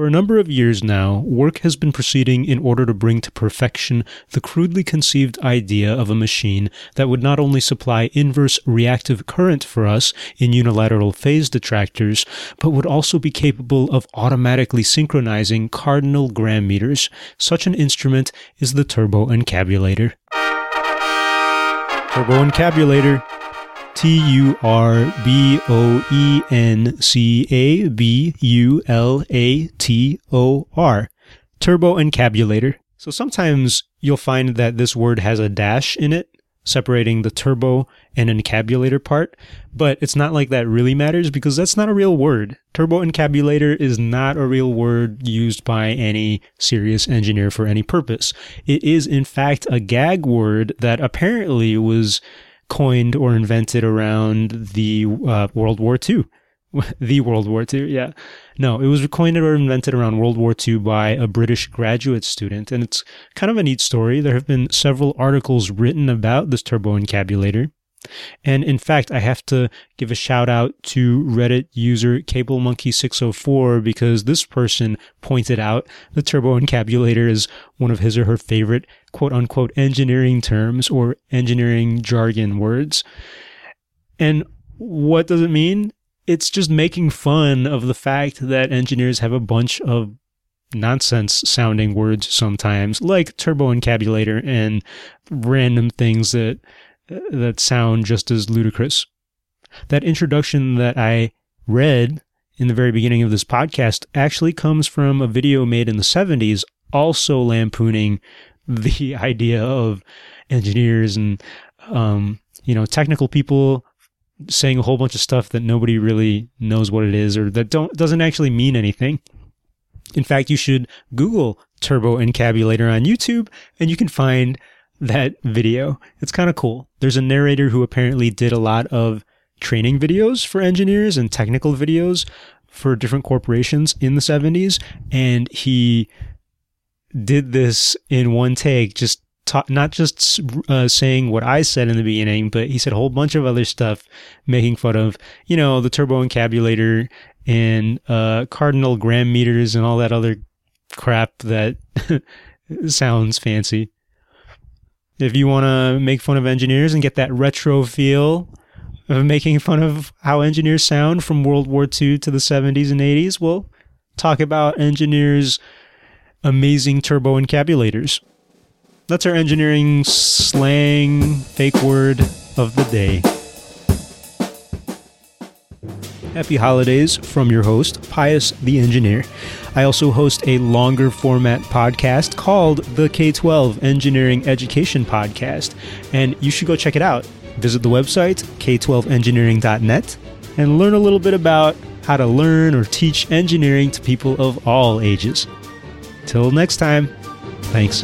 For a number of years now, work has been proceeding in order to bring to perfection the crudely conceived idea of a machine that would not only supply inverse reactive current for us in unilateral phase detractors, but would also be capable of automatically synchronizing cardinal grammeters. Such an instrument is the turbo encabulator. Turbo encabulator T U R B O E N C A B U L A T O R. Turbo encabulator. So sometimes you'll find that this word has a dash in it, separating the turbo and encabulator part, but it's not like that really matters because that's not a real word. Turbo encabulator is not a real word used by any serious engineer for any purpose. It is, in fact, a gag word that apparently was coined or invented around the uh, World War II. the World War II, yeah. No, it was coined or invented around World War II by a British graduate student, and it's kind of a neat story. There have been several articles written about this turbo encabulator. And in fact, I have to give a shout out to Reddit user CableMonkey604 because this person pointed out the turbo encabulator is one of his or her favorite quote unquote engineering terms or engineering jargon words. And what does it mean? It's just making fun of the fact that engineers have a bunch of nonsense sounding words sometimes, like turbo encabulator and random things that that sound just as ludicrous. That introduction that I read in the very beginning of this podcast actually comes from a video made in the 70s, also lampooning the idea of engineers and, um, you know, technical people saying a whole bunch of stuff that nobody really knows what it is or that don't doesn't actually mean anything. In fact, you should Google turbo encabulator on YouTube and you can find that video. It's kind of cool. There's a narrator who apparently did a lot of training videos for engineers and technical videos for different corporations in the 70s. And he did this in one take, just ta- not just uh, saying what I said in the beginning, but he said a whole bunch of other stuff, making fun of, you know, the turbo encabulator and uh, cardinal grammeters and all that other crap that sounds fancy. If you want to make fun of engineers and get that retro feel of making fun of how engineers sound from World War II to the 70s and 80s, we'll talk about engineers' amazing turbo encabulators. That's our engineering slang fake word of the day. Happy holidays from your host, Pius the Engineer. I also host a longer format podcast called the K 12 Engineering Education Podcast, and you should go check it out. Visit the website, k12engineering.net, and learn a little bit about how to learn or teach engineering to people of all ages. Till next time, thanks.